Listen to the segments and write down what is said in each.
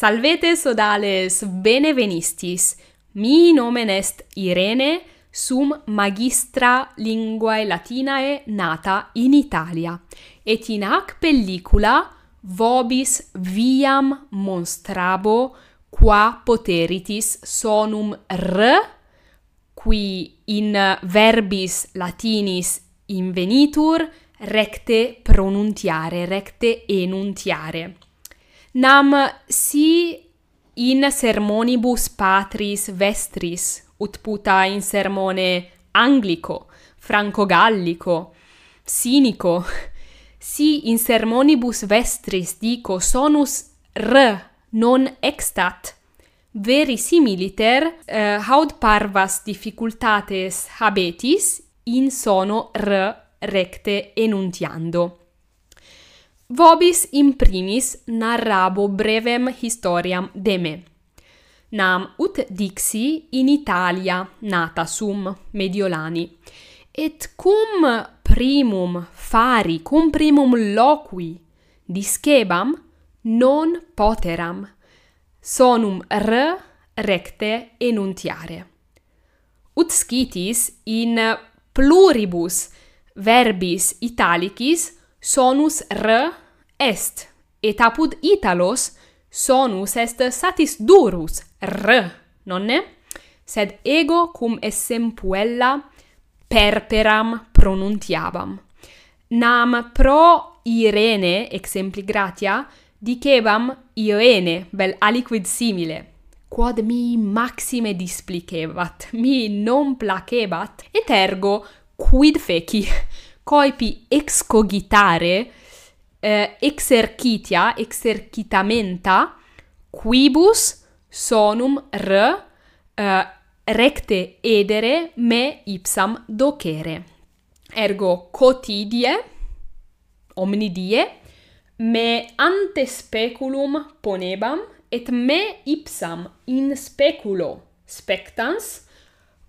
Salvete sodales benevenistis. Mi nomen est Irene, sum magistra linguae latinae nata in Italia. Et in hac pellicula vobis viam monstrabo qua poteritis sonum r qui in verbis latinis invenitur recte pronuntiare recte enuntiare nam si in sermonibus patris vestris ut puta in sermone anglico, franco-gallico, sinico, si in sermonibus vestris dico sonus r non extat. Verisimiliter eh, haud parvas difficultates habetis in sono r recte enuntiando. Vobis in primis narrabo brevem historiam de me. Nam ut dixi in Italia nata sum Mediolani, et cum primum fari, cum primum loqui discebam non poteram, sonum r recte enuntiare. Ut scitis in pluribus verbis italicis sonus r est, et apud Italos sonus est satis durus, r, nonne? Sed ego cum essem puella perperam pronuntiabam. Nam pro Irene, exempli gratia, dicebam Ione, bel aliquid simile, quod mi maxime displicebat, mi non placebat, et ergo quid feci, coipi excogitare eh, exercitia, exercitamenta, quibus sonum r eh, recte edere me ipsam docere. Ergo cotidie, omni die, me ante speculum ponebam et me ipsam in speculo spectans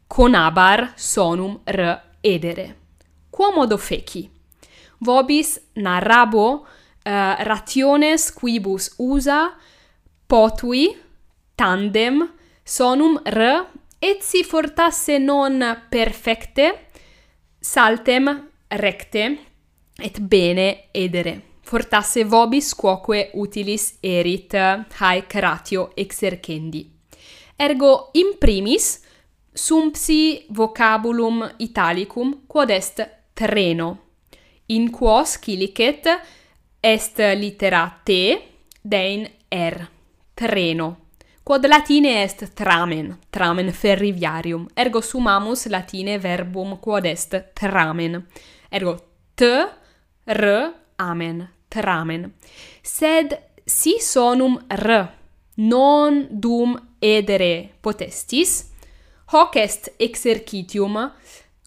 conabar sonum r edere. Quomodo feci? Vobis narrabo uh, eh, rationes quibus usa potui tandem sonum r et si fortasse non perfecte saltem recte et bene edere. Fortasse vobis quoque utilis erit haec ratio exercendi. Ergo in primis sumpsi vocabulum italicum quod est treno in quos cilicet est litera T dein R. Treno. Quod latine est tramen, tramen ferriviarium. Ergo sumamus latine verbum quod est tramen. Ergo T R amen, tramen. Sed si sonum R non dum edere potestis, hoc est exercitium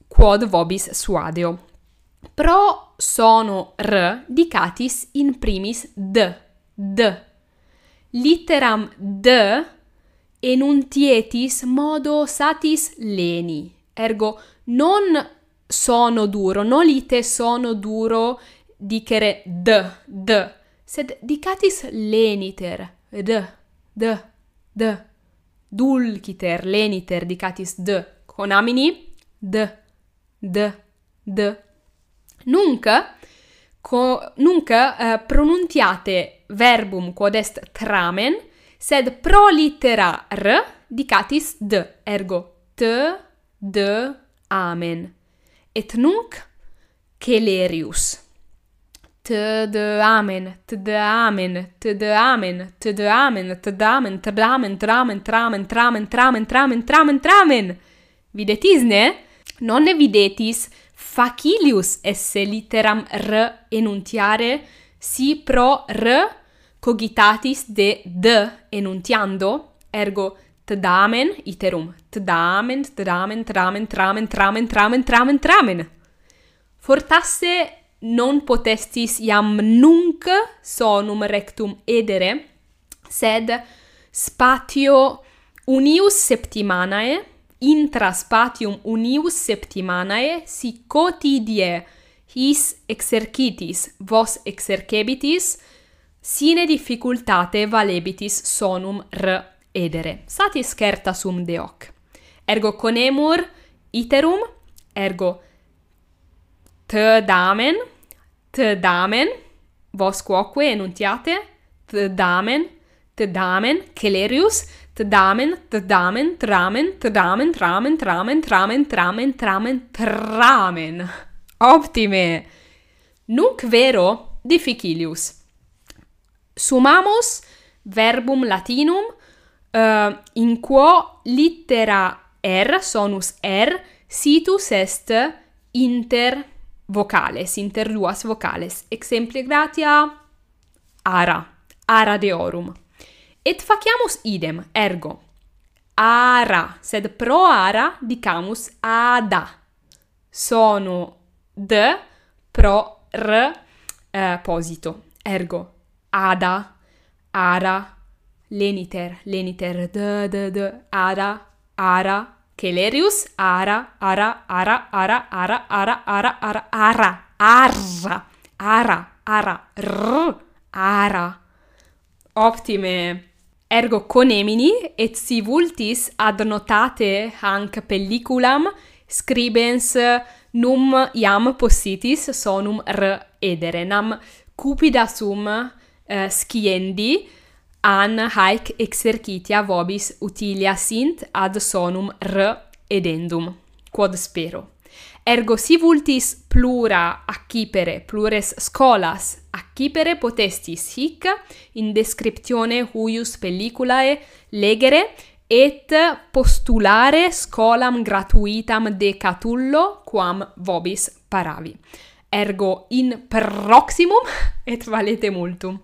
quod vobis suadeo. Pro sono r dicatis in primis d d. Litteram d enuntietis modo satis leni. Ergo non sono duro non lite sono duro dicere d d. Sed dicatis leniter d d d. Dulciter leniter dicatis d. Conamini d d d Nunc, co, nunc uh, pronuntiate verbum quod est tramen, sed pro littera r dicatis d, ergo t, d, amen. Et nunc celerius. T, d, amen, t, d, amen, t, d, amen, t, d, amen, t, d, amen, t, d, amen, tramen, tramen, tramen, tramen, tramen, tramen, tramen. non ne? Videtis, facilius esse literam r enuntiare si pro r cogitatis de d enuntiando ergo tdamen iterum tdamen tdamen tramen tramen tramen tramen tramen tramen. Fortasse non potestis iam nunc sonum rectum edere sed spatio unius septimanae intra spatium unius septimanae si cotidie his exercitis vos exercebitis sine difficultate valebitis sonum r edere. Satis certa sum de hoc. Ergo conemur iterum, ergo t damen, t damen, vos quoque enuntiate, t damen, t damen, celerius, Tdamen, tdamen, tramen, tdamen, tramen, tramen, tramen, tramen, tramen, tramen. Optime! Nunc vero difficilius. Sumamus verbum latinum uh, in quo littera R, sonus R, situs est inter vocales, inter duas vocales. exempli gratia ara, ara deorum. Et faciamus idem, ergo, ara, sed pro ara dicamus ada. Sono d pro r eh, posito. Ergo, ada, ara, leniter, leniter, d, d, d, ada, ara, Celerius, ara, ara, ara, ara, ara, ara, ara, ara, ara, ara, ara, ara, r, ara. Optime Ergo conemini et si vultis adnotate hanc pelliculam scribens num iam possitis sonum r ederenam cupida sum uh, eh, sciendi an haec exercitia vobis utilia sint ad sonum r edendum quod spero. Ergo si vultis plura accipere, plures scolas accipere potestis hic in descriptione huius pelliculae legere et postulare scolam gratuitam de Catullo quam vobis paravi. Ergo in proximum et valete multum.